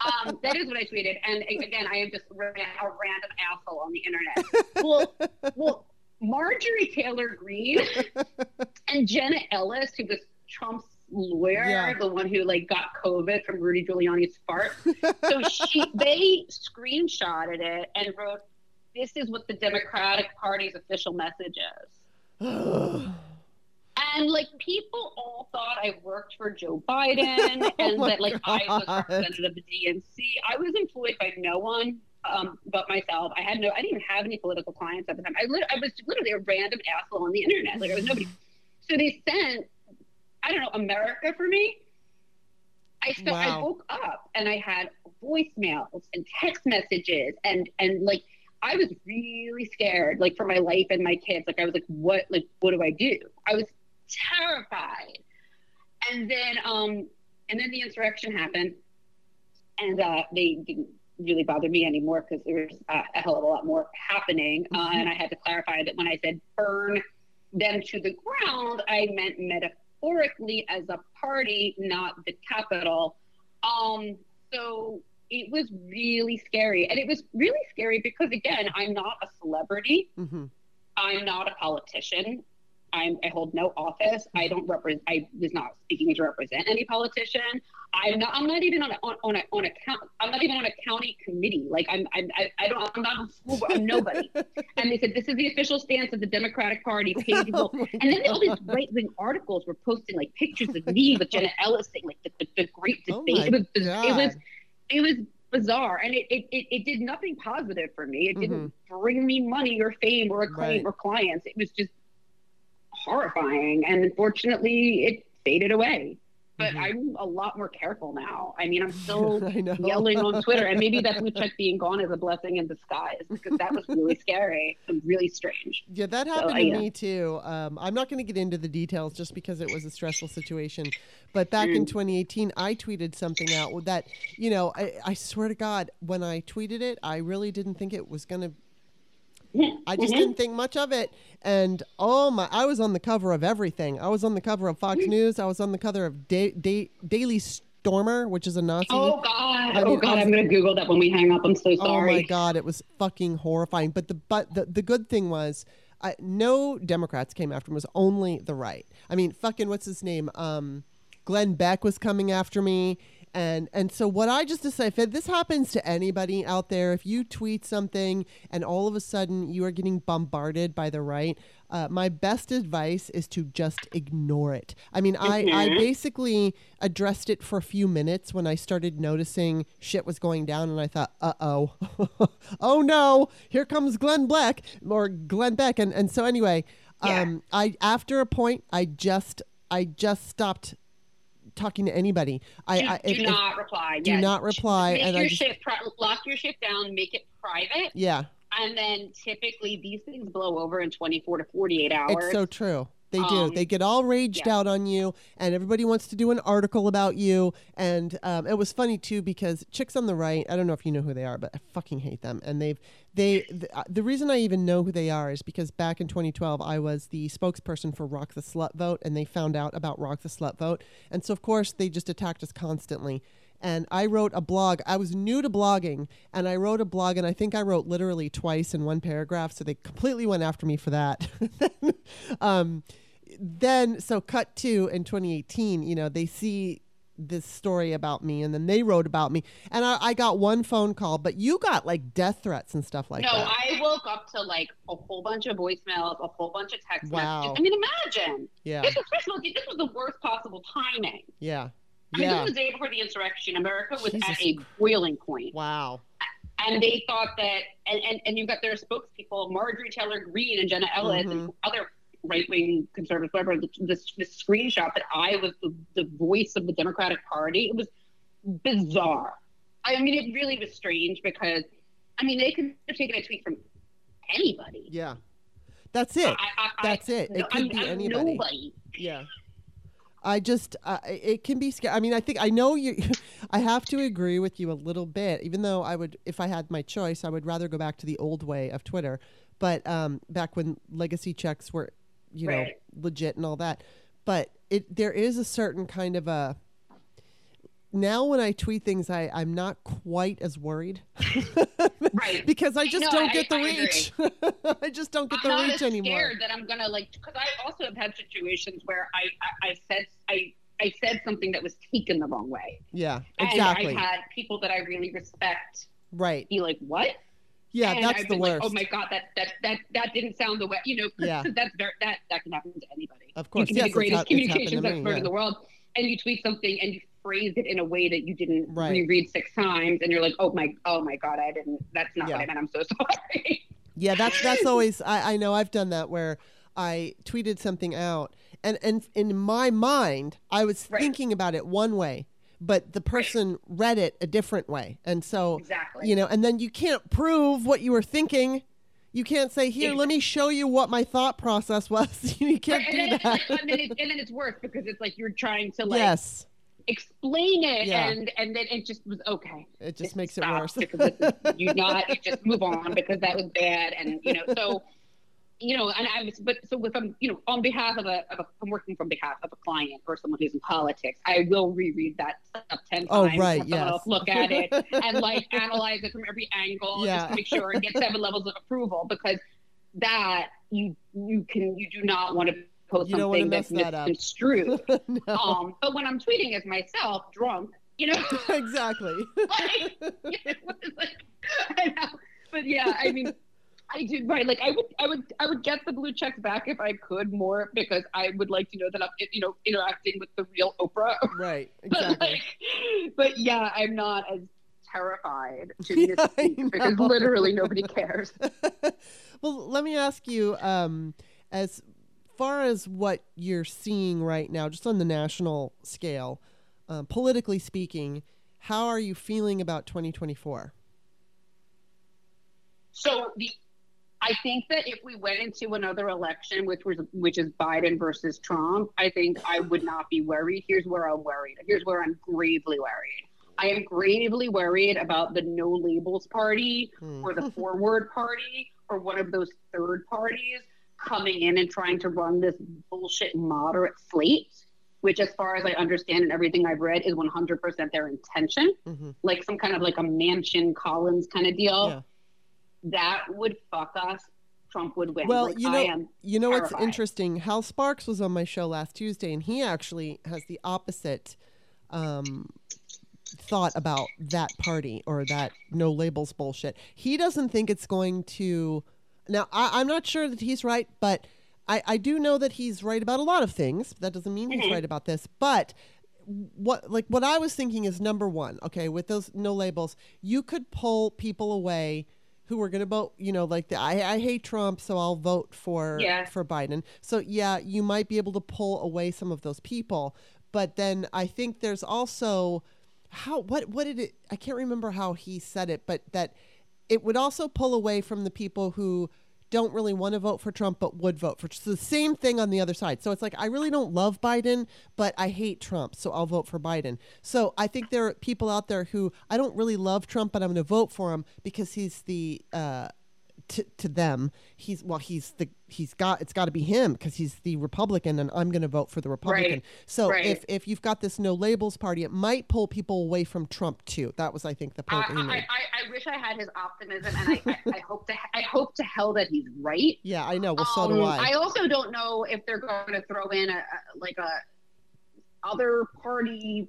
um, that is what I tweeted. And again, I am just a random asshole on the internet. Well, well, Marjorie Taylor Greene <laughs> and Jenna Ellis, who was Trump's lawyer, Yeah. the one who like got COVID from Rudy Giuliani's fart. So she, <laughs> they screenshotted it and wrote, "This is what the Democratic Party's official message is." <sighs> <sighs> <sighs> And like people all thought I worked for Joe Biden <laughs> Oh and my that like I was God. representative of the DNC. I was employed by no one um, but myself. I had no, I didn't even have any political clients at the time. I, lit- I was literally a random asshole on the internet. Like I was nobody. So they sent, I don't know, America for me. I so I woke up and I had voicemails and text messages and and like I was really scared, like for my life and my kids. Like I was like, what like what do I do? I was terrified. And then um and then the insurrection happened and uh they didn't really bother me anymore because there was uh, a hell of a lot more happening. Uh, Mhm. and I had to clarify that when I said burn them to the ground, I meant metaphorically as a party, not the capital. Um, so it was really scary. And it was really scary because, again, I'm not a celebrity. hmm I'm not a politician. I'm, I hold no office. I don't represent. I was not speaking to represent any politician. I'm not. I'm not even on a, on, on a on a count. I'm not even on a county committee. Like I'm. I'm I, I don't. I'm not on school. board, I'm nobody. <laughs> and they said this is the official stance of the Democratic Party. Page <laughs> Oh and then all these right wing articles were posting like pictures of me with Jenna Ellis saying like the, the, the great Oh debate. my it was. It was. It was bizarre, and it, it, it, did nothing positive for me. It didn't bring me money or fame or acclaim Mm-hmm. Right. or clients. It was just horrifying, and unfortunately, it faded away. But Mhm. I'm a lot more careful now. I mean, I'm still <laughs> yelling on Twitter, and maybe that's <laughs> Chuck being gone is a blessing in disguise because that was really scary and really strange. Yeah, that happened I, to me too. Um, I'm not going to get into the details just because it was a stressful situation. But back in Mm. 2018, I tweeted something out that, you know, I, I swear to God, when I tweeted it, I really didn't think it was going to. I just Mhm. didn't think much of it. And oh my, I was on the cover of everything. I was on the cover of Fox News. I was on the cover of da- da- Daily Stormer, which is a Nazi. Oh God! I oh God! Was- I'm gonna Google that when we hang up. I'm so sorry. Oh my god, it was fucking horrifying. But the but the, the good thing was, I, no Democrats came after me. It was only the right. I mean, fucking what's his name? Um, Glenn Beck was coming after me. And and so what I just decided, if this happens to anybody out there, if you tweet something and all of a sudden you are getting bombarded by the right, uh, my best advice is to just ignore it. I mean, I, I Mhm. basically addressed it for a few minutes when I started noticing shit was going down, and I thought, uh oh, <laughs> oh no, here comes Glenn Black or Glenn Beck, and and so anyway, Yeah. um, I after a point, I just I just stopped talking to anybody. I, do, I do if- if- not reply. do yeah. not reply, Make and I just- shit. Pri- lock your shit down. Make it private. yeah, And then typically these things blow over in 24 to 48 hours. it's so true. They do. Um, They get all raged yeah. out on you, and everybody wants to do an article about you. And um, it was funny too because chicks on the right. I don't know if you know who they are, but I fucking hate them. And they've they the, uh, the reason I even know who they are is because back in 2012 I was the spokesperson for Rock the Slut Vote, and they found out about Rock the Slut Vote, and so of course they just attacked us constantly. And I wrote a blog. I was new to blogging, and I wrote a blog, and I think I wrote literally twice in one paragraph. So they completely went after me for that. <laughs> um, then so cut to in 2018 you know they see this story about me and then they wrote about me and I, I got one phone call but you got like death threats and stuff like no, that no I woke up to like a whole bunch of voicemails, a whole bunch of text Wow. messages. I mean, imagine. yeah This was, first of all, this was the worst possible timing. yeah I mean, yeah this was the day before the insurrection. America was Jesus. at a boiling point. wow And they thought that, and, and, and you've got their spokespeople, Marjorie Taylor Greene and Jenna Ellis Mhm. and other right wing conservatives, whatever, this, this screenshot that I was the, the voice of the Democratic Party. It was bizarre. I mean, it really was strange because, I mean, they could have taken a tweet from anybody. yeah that's it I, I- That's it. It no, could I'm, be I'm anybody. Nobody. yeah I just, uh, it can be scary. I mean, I think I know you. <laughs> I have to agree with you a little bit, even though I would, if I had my choice, I would rather go back to the old way of Twitter. But um, back when legacy checks were, you know, legit and all that. But it, there is a certain kind of a. Now, when I tweet things, I I'm not quite as worried Right. <laughs> because I just No, don't I- get the I reach. <laughs> I just don't get I'm the not reach as anymore. scared that I'm gonna like because I also have had situations where I, I I said I I said something that was taken the wrong way. Yeah, And exactly. I've had people that I really respect right. be like, "What?" Yeah, and that's I've the been worst. like, "Oh my god, that that that that didn't sound the way." You know. <laughs> Yeah. that's very that that can happen to anybody. Of course, you can yes, be the greatest hap- it's happened to communications me, expert yeah. in the world, and you tweet something and you phrase it in a way that you didn't Right. reread six times, and you're like, "Oh my, oh my god, I didn't. That's not Yeah. what I meant. I'm so <laughs> sorry." Yeah, that's that's always I, I know I've done that where I tweeted something out and and in my mind I was Right. thinking about it one way, but the person read it a different way. And so exactly. you know, and then you can't prove what you were thinking. You can't say, "Here, let me show you what my thought process <laughs> was." <laughs> you can't Right, do and, then, that. and, then it, and then it's worse because it's like you're trying to like yes, explain it, Yeah. and and then it just was okay. it just makes it worse. because you not you just move on because that was bad, and you know so. <laughs> You know, and I was, but so if I'm, you know, on behalf of a, of a, I'm working from behalf of a client or someone who's in politics, I will reread that stuff ten Oh, times. right, yes. look at it <laughs> and like analyze it from every angle, Yeah. just to make sure and get seven <laughs> levels of approval because that you you can you do not want to post You something that's that misconstrued. <laughs> no. um, but when I'm tweeting as myself, drunk, you know, exactly. like, it was like, I know. But yeah, I mean, I do right. Like I would, I would, I would get the blue checks back if I could more because I would like to know that I'm, you know, interacting with the real Oprah. <laughs> right. but Exactly. like, but yeah, I'm not as terrified to <laughs> Yeah, because literally nobody cares. <laughs> well, let me ask you, um, as far as what you're seeing right now, just on the national scale, um, politically speaking, how are you feeling about 2024? So the I think that if we went into another election, which was which is Biden versus Trump, I think I would not be worried. Here's where I'm worried. Here's where I'm gravely worried. I am gravely worried about the no labels party Hmm. or the <laughs> forward party or one of those third parties coming in and trying to run this bullshit moderate slate, which, as far as I understand and everything I've read, is 100% their intention, Mhm. like some kind of like a Manchin Collins kind of deal Yeah. That would fuck us. Trump would win. Well, Like, you I know, am you know what's interesting? Hal Sparks was on my show last Tuesday, and he actually has the opposite um, thought about that party or that no labels bullshit. He doesn't think it's going to. Now, I, I'm not sure that he's right, but I, I do know that he's right about a lot of things. That doesn't mean he's Mhm. right about this, but what like what I was thinking is number one, okay, with those no labels, you could pull people away who are going to vote, you know, like the, I, I hate Trump, so I'll vote for Yeah. for Biden. So yeah, you might be able to pull away some of those people, but then I think there's also how what what did it? I can't remember how he said it, but that it would also pull away from the people who don't really want to vote for Trump but would vote for so the same thing on the other side. So it's like I really don't love Biden, but I hate Trump, so I'll vote for Biden. So I think there are people out there who I don't really love Trump, but I'm going to vote for him because he's the uh, to, to them he's well he's the he's got it's got to be him because he's the republican and i'm going to vote for the republican. Right, so right. if if you've got this no labels party it might pull people away from trump too. That was i think the point that I, I, I wish I had his optimism, and I, I, I hope to I hope to hell that he's right. <laughs> yeah i know. Well so do Um, i. I also don't know if they're going to throw in a, a like a other party,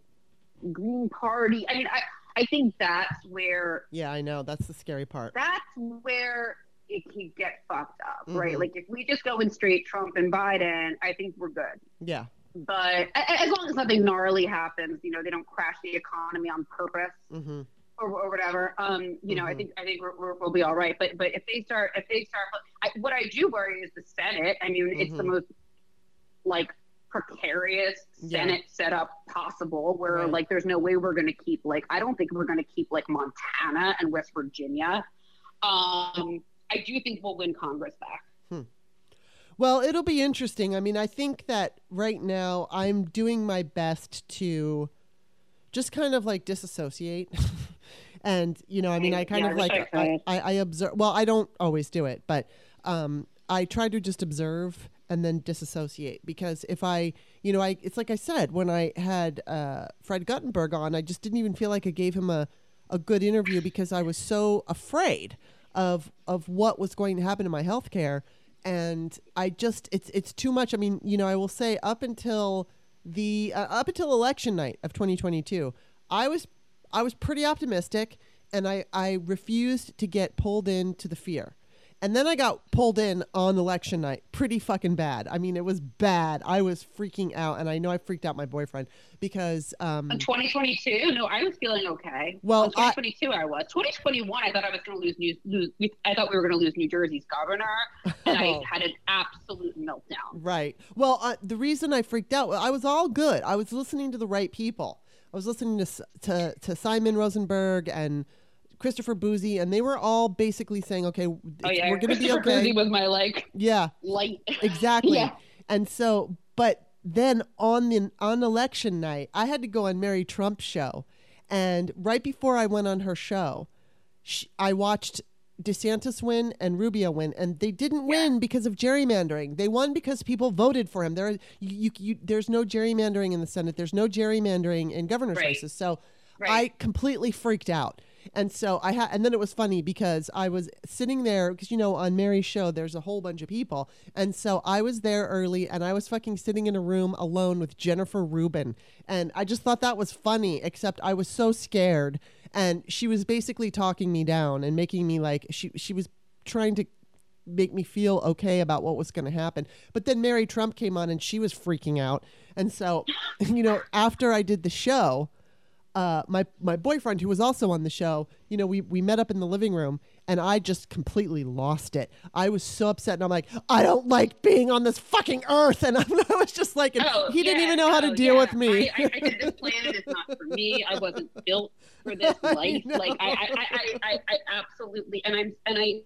Green Party. I mean, I I think that's where yeah i know. That's the scary part. That's where it can get fucked up, right? Mhm. Like if we just go in straight Trump and Biden, I think we're good. yeah But as long as nothing gnarly happens, you know, they don't crash the economy on purpose Mm-hmm. or, or whatever. Um, you know, I Mhm. think I think we're, we're, we'll be all right. But but if they start if they start, I, what I do worry is the Senate. I mean, it's the Mhm. most like precarious Yeah. Senate setup possible, where Right. like there's no way we're going to keep like I don't think we're going to keep like Montana and West Virginia. Um, I do think we'll win Congress back. Well, it'll be interesting. I mean, I think that right now I'm doing my best to just kind of like disassociate. <laughs> and, you know, I mean, I kind Yeah, of like, I I. I, I observe, well, I don't always do it, but um, I try to just observe and then disassociate because if I, you know, I, it's like I said, when I had uh, Fred Guttenberg on, I just didn't even feel like I gave him a, a good interview because I was so afraid of of what was going to happen to my health care and i just it's it's too much. I mean you know i will say up until the uh, up until election night of 2022 i was i was pretty optimistic and i i refused to get pulled into the fear and then i got pulled in on election night pretty fucking bad i mean it was bad i was freaking out and i know i freaked out my boyfriend because um In 2022, no, I was feeling okay. Well, In 2022, I, was. 2021, I thought I was going to lose New. Lose, I thought we were going to lose New Jersey's governor, and I <laughs> had an absolute meltdown. Right. Well, uh, the reason I freaked out, I was all good. I was listening to the right people. I was listening to to, to Simon Rosenberg and Christopher Bouzy, and they were all basically saying, "Okay, Oh yeah, we're going to be okay." Bouzy was my like yeah, light. <laughs> exactly. Yeah. And so, but then on the on election night, I had to go on Mary Trump's show, and right before I went on her show, sh I watched DeSantis win and Rubio win, and they didn't win because of gerrymandering. They won because people voted for him. There, you, you, you, there's no gerrymandering in the Senate. There's no gerrymandering in governor's Right. races. So I completely freaked out. And so I had, and then it was funny because I was sitting there because you know on Mary's show there's a whole bunch of people, and so I was there early and I was fucking sitting in a room alone with Jennifer Rubin, and I just thought that was funny. Except I was so scared, and she was basically talking me down and making me like she she was trying to make me feel okay about what was going to happen. But then Mary Trump came on and she was freaking out. And so, <laughs> you know, after I did the show, uh, my my boyfriend who was also on the show, you know, we we met up in the living room and I just completely lost it. I was so upset and I'm like, I don't like being on this fucking earth. And <laughs> I was just like, Oh, he didn't even know how to no, deal yeah. with me. I, I, I this <laughs> planet is not for me. I wasn't built for this <laughs> life. know. Like I, I, I, I, I absolutely, and I'm, and I,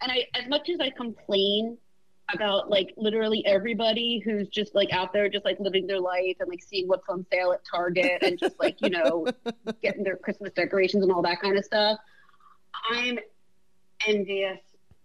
and I, as much as I complain about like literally everybody who's just like out there, just like living their life and like seeing what's on sale at Target and just like you know <laughs> getting their Christmas decorations and all that kind of stuff. I'm envious.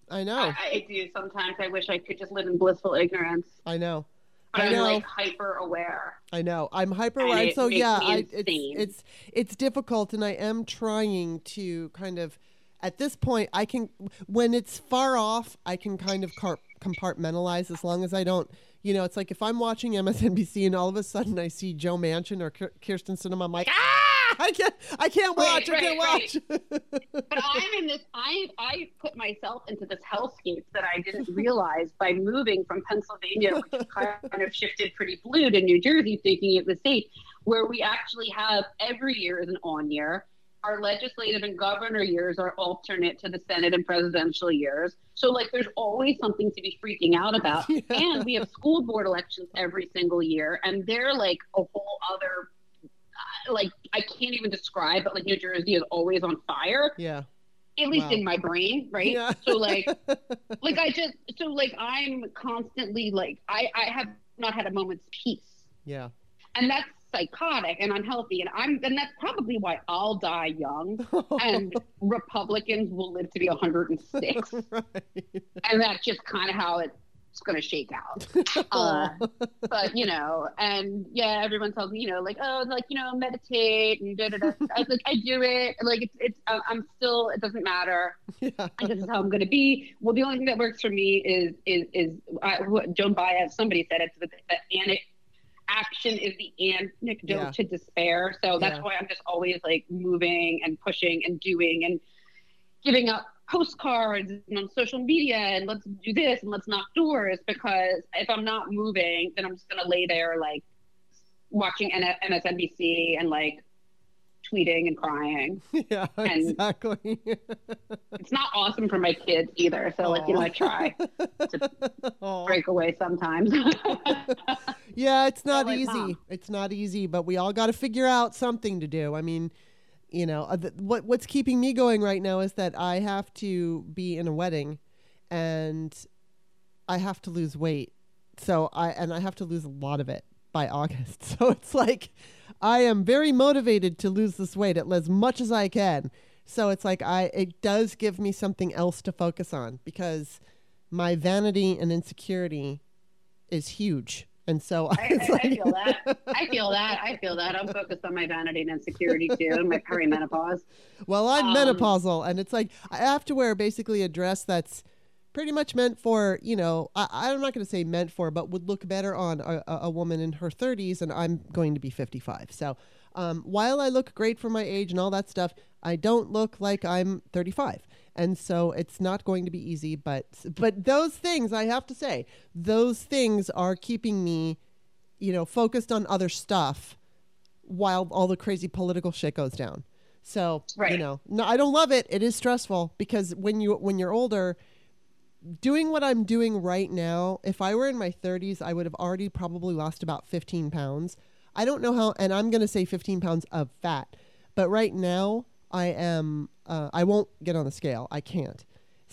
I know. I, I do sometimes. I wish I could just live in blissful ignorance. I know. But I I'm like hyper aware. I know. I'm hyper it So yeah, I, it's it's it's difficult, and I am trying to kind of. At this point, I can when it's far off, I can kind of car- compartmentalize as long as I don't. You know, it's like if I'm watching MSNBC and all of a sudden I see Joe Manchin or Kyrsten Sinema, I'm like, ah, I can't, I can't watch, Right, I can't right, watch. <laughs> But I'm in this. I I put myself into this hellscape that I didn't realize by moving from Pennsylvania, which kind of shifted pretty blue, to New Jersey, thinking it was safe, where we actually have every year is an on year. Our legislative and governor years are alternate to the Senate and presidential years. So, like, there's always something to be freaking out about. <laughs> Yeah. And we have school board elections every single year, and they're like a whole other, uh, like, I can't even describe, but like, New Jersey is always on fire yeah, at least Wow. in my brain, right? Yeah. So like, <laughs> like I just, so like I'm constantly like, I I have not had a moment's peace, yeah, and that's psychotic and unhealthy, and I'm, and that's probably why I'll die young, and <laughs> Republicans will live to be 106, right. and that's just kind of how it's going to shake out. <laughs> Uh, but you know, and yeah, everyone tells me, you know, like, oh, like you know, meditate and da da da. I was like, I do it. Like it's it's. uh, I'm still. It doesn't matter. yeah, and this is how I'm going to be. Well, the only thing that works for me is is is I, what Joan Baez. Somebody said it. The, the ane- action is the antidote Yeah. to despair. So that's Yeah. why I'm just always like moving and pushing and doing and giving up postcards and on social media and let's do this and let's knock doors because if I'm not moving, then I'm just going to lay there like watching N- MSNBC and like tweeting and crying. <laughs> yeah, And- exactly. It's not awesome for my kids either. So like you know, I try <laughs> Aw. break away sometimes. <laughs> Yeah, it's not easy. It's not easy, but we all got to figure out something to do. I mean, you know, uh, what what's keeping me going right now is that I have to be in a wedding, and I have to lose weight. So I and I have to lose a lot of it by August. <laughs> So it's like I am very motivated to lose this weight at as much as I can. So it's like I it does give me something else to focus on because my vanity and insecurity is huge. And so <laughs> I, I, I feel that. <laughs> I feel that. I feel that. I'm focused on my vanity and insecurity too, and my perimenopause. Well, I'm Um, menopausal, and it's like I have to wear basically a dress that's pretty much meant for, you know, I, I'm not going to say meant for, but would look better on a, a woman in her 30s, and I'm going to be 55. So um, while I look great for my age and all that stuff, I don't look like I'm 35. And so it's not going to be easy, but but those things I have to say, those things are keeping me, you know, focused on other stuff while all the crazy political shit goes down. So you know, no, I don't love it. It is stressful because when you when you're older, doing what I'm doing right now, if I were in my 30s, I would have already probably lost about 15 pounds. I don't know how, and I'm going to say 15 pounds of fat, but right now I am. Uh, I won't get on the scale. I can't.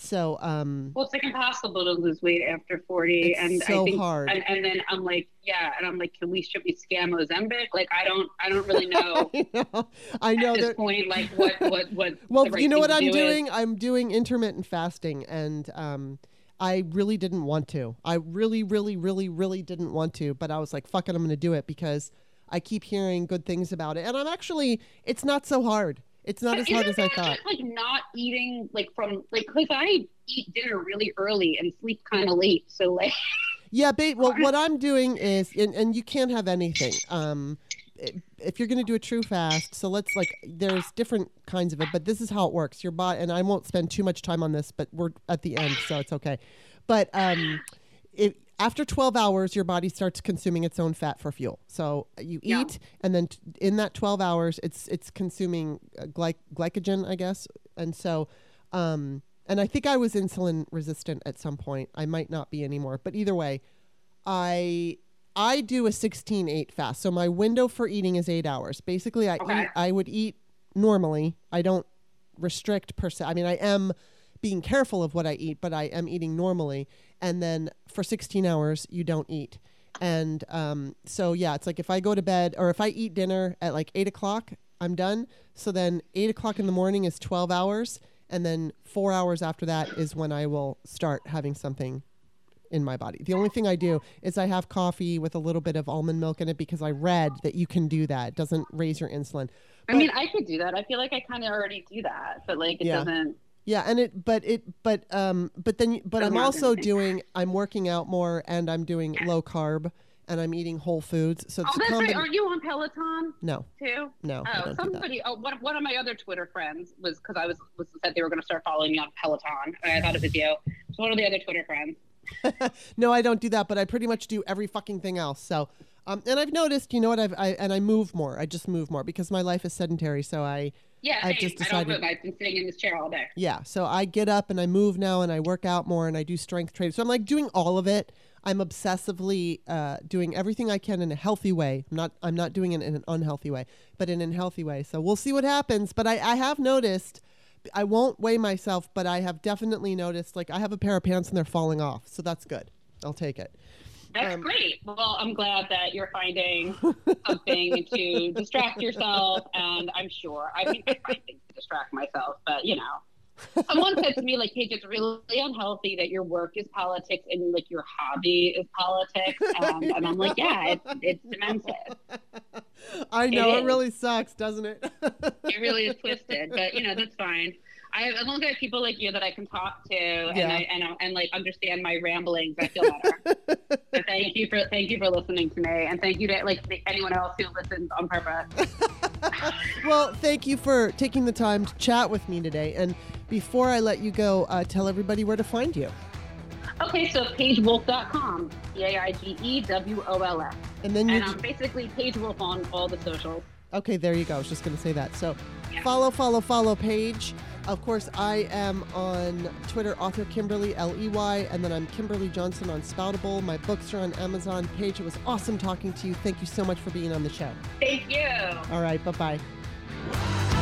So um, Well, it's like impossible to lose weight after 40, It's and so I think, hard. And, and then I'm like, yeah, and I'm like, can we should we scam Ozempic? Like, I don't, I don't really <laughs> know. I know. I know at this point, like what, what, what. <laughs> Well, right you know what I'm do is. doing? I'm doing intermittent fasting, and um, I really didn't want to. I really, really, really, really didn't want to, but I was like, "Fuck it, I'm going to do it" because I keep hearing good things about it, and I'm actually, it's not so hard. It's not But as hard as I thought. just, like not eating like from like because I eat dinner really early and sleep kind of late, so like <laughs> Yeah, ba- well, what I'm doing is, and, and you can't have anything. Um, if you're going to do a true fast, so let's like, there's different kinds of it, but this is how it works. Your body, and I won't spend too much time on this, but we're at the end, so it's okay. But um, if after 12 hours, your body starts consuming its own fat for fuel. So you Yeah. eat, and then t- in that 12 hours, it's it's consuming uh, gly- glycogen, I guess, and so. Um, and I think I was insulin resistant at some point. I might not be anymore, but either way, I I do a 16-8 fast. So my window for eating is 8 hours. Basically, I Okay. eat I would eat normally. I don't restrict per se. I mean, I am being careful of what I eat, but I am eating normally. And then for 16 hours, you don't eat. And um, so, yeah, it's like if I go to bed or if I eat dinner at like 8 o'clock, I'm done. So then 8 o'clock in the morning is 12 hours. And then four hours after that is when I will start having something in my body. The only thing I do is I have coffee with a little bit of almond milk in it because I read that you can do that. It doesn't raise your insulin. I mean I could do that. I feel like I kind of already do that, but like it Yeah. doesn't. Yeah, and it, but it, but um, but then, but I'm also doing, I'm working out more, and I'm doing low carb, and I'm eating whole foods. So Oh, that's right. Aren't you on Peloton No, too? no, Oh, don't do that. somebody. Oh, one, one of my other Twitter friends was because I was, was said they were going to start following me on Peloton, and I thought it was you. So one of the other Twitter friends. <laughs> no, I don't do that, but I pretty much do every fucking thing else. So, um, and I've noticed, you know what, I've, I, and I move more. I just move more because my life is sedentary. So I, Yeah, I've same. just I don't decided- move. I've been sitting in this chair all day. yeah. So I get up and I move now, and I work out more, and I do strength training. So I'm like doing all of it. I'm obsessively uh, doing everything I can in a healthy way. I'm not, I'm not doing it in an unhealthy way, but in a healthy way. So we'll see what happens. But I, I have noticed. I won't weigh myself, but I have definitely noticed. Like I have a pair of pants and they're falling off, so that's good. I'll take it. That's Um, great. Well, I'm glad that you're finding something <laughs> to distract yourself, and I'm sure I mean I find things to distract myself, but you know. Someone said to me, like, Paige, it's really unhealthy that your work is politics and like your hobby is politics. <laughs> Um, and I'm like, yeah, it's, it's demented. I know it, is. really sucks, doesn't it? It really is twisted, but you know, that's fine. I have, as long as I have people like you that I can talk to and Yeah. I, and, and like understand my ramblings, I feel better. <laughs> so thank you for thank you for listening to me, and thank you to like anyone else who listens on purpose. <laughs> well, thank you for taking the time to chat with me today. And before I let you go, uh, tell everybody where to find you. Okay, so paigewolf.com, P A I G E W O L F, And then you. and I'm basically Paige Wolf on all the socials. Okay, there you go. I was just going to say that. So Yeah. follow, follow, follow Paige. Of course, I am on Twitter, author Kimberly, L E Y, and then I'm Kimberly Johnson on Spoutable. My books are on Amazon. Paige, it was awesome talking to you. Thank you so much for being on the show. Thank you. All right, bye bye.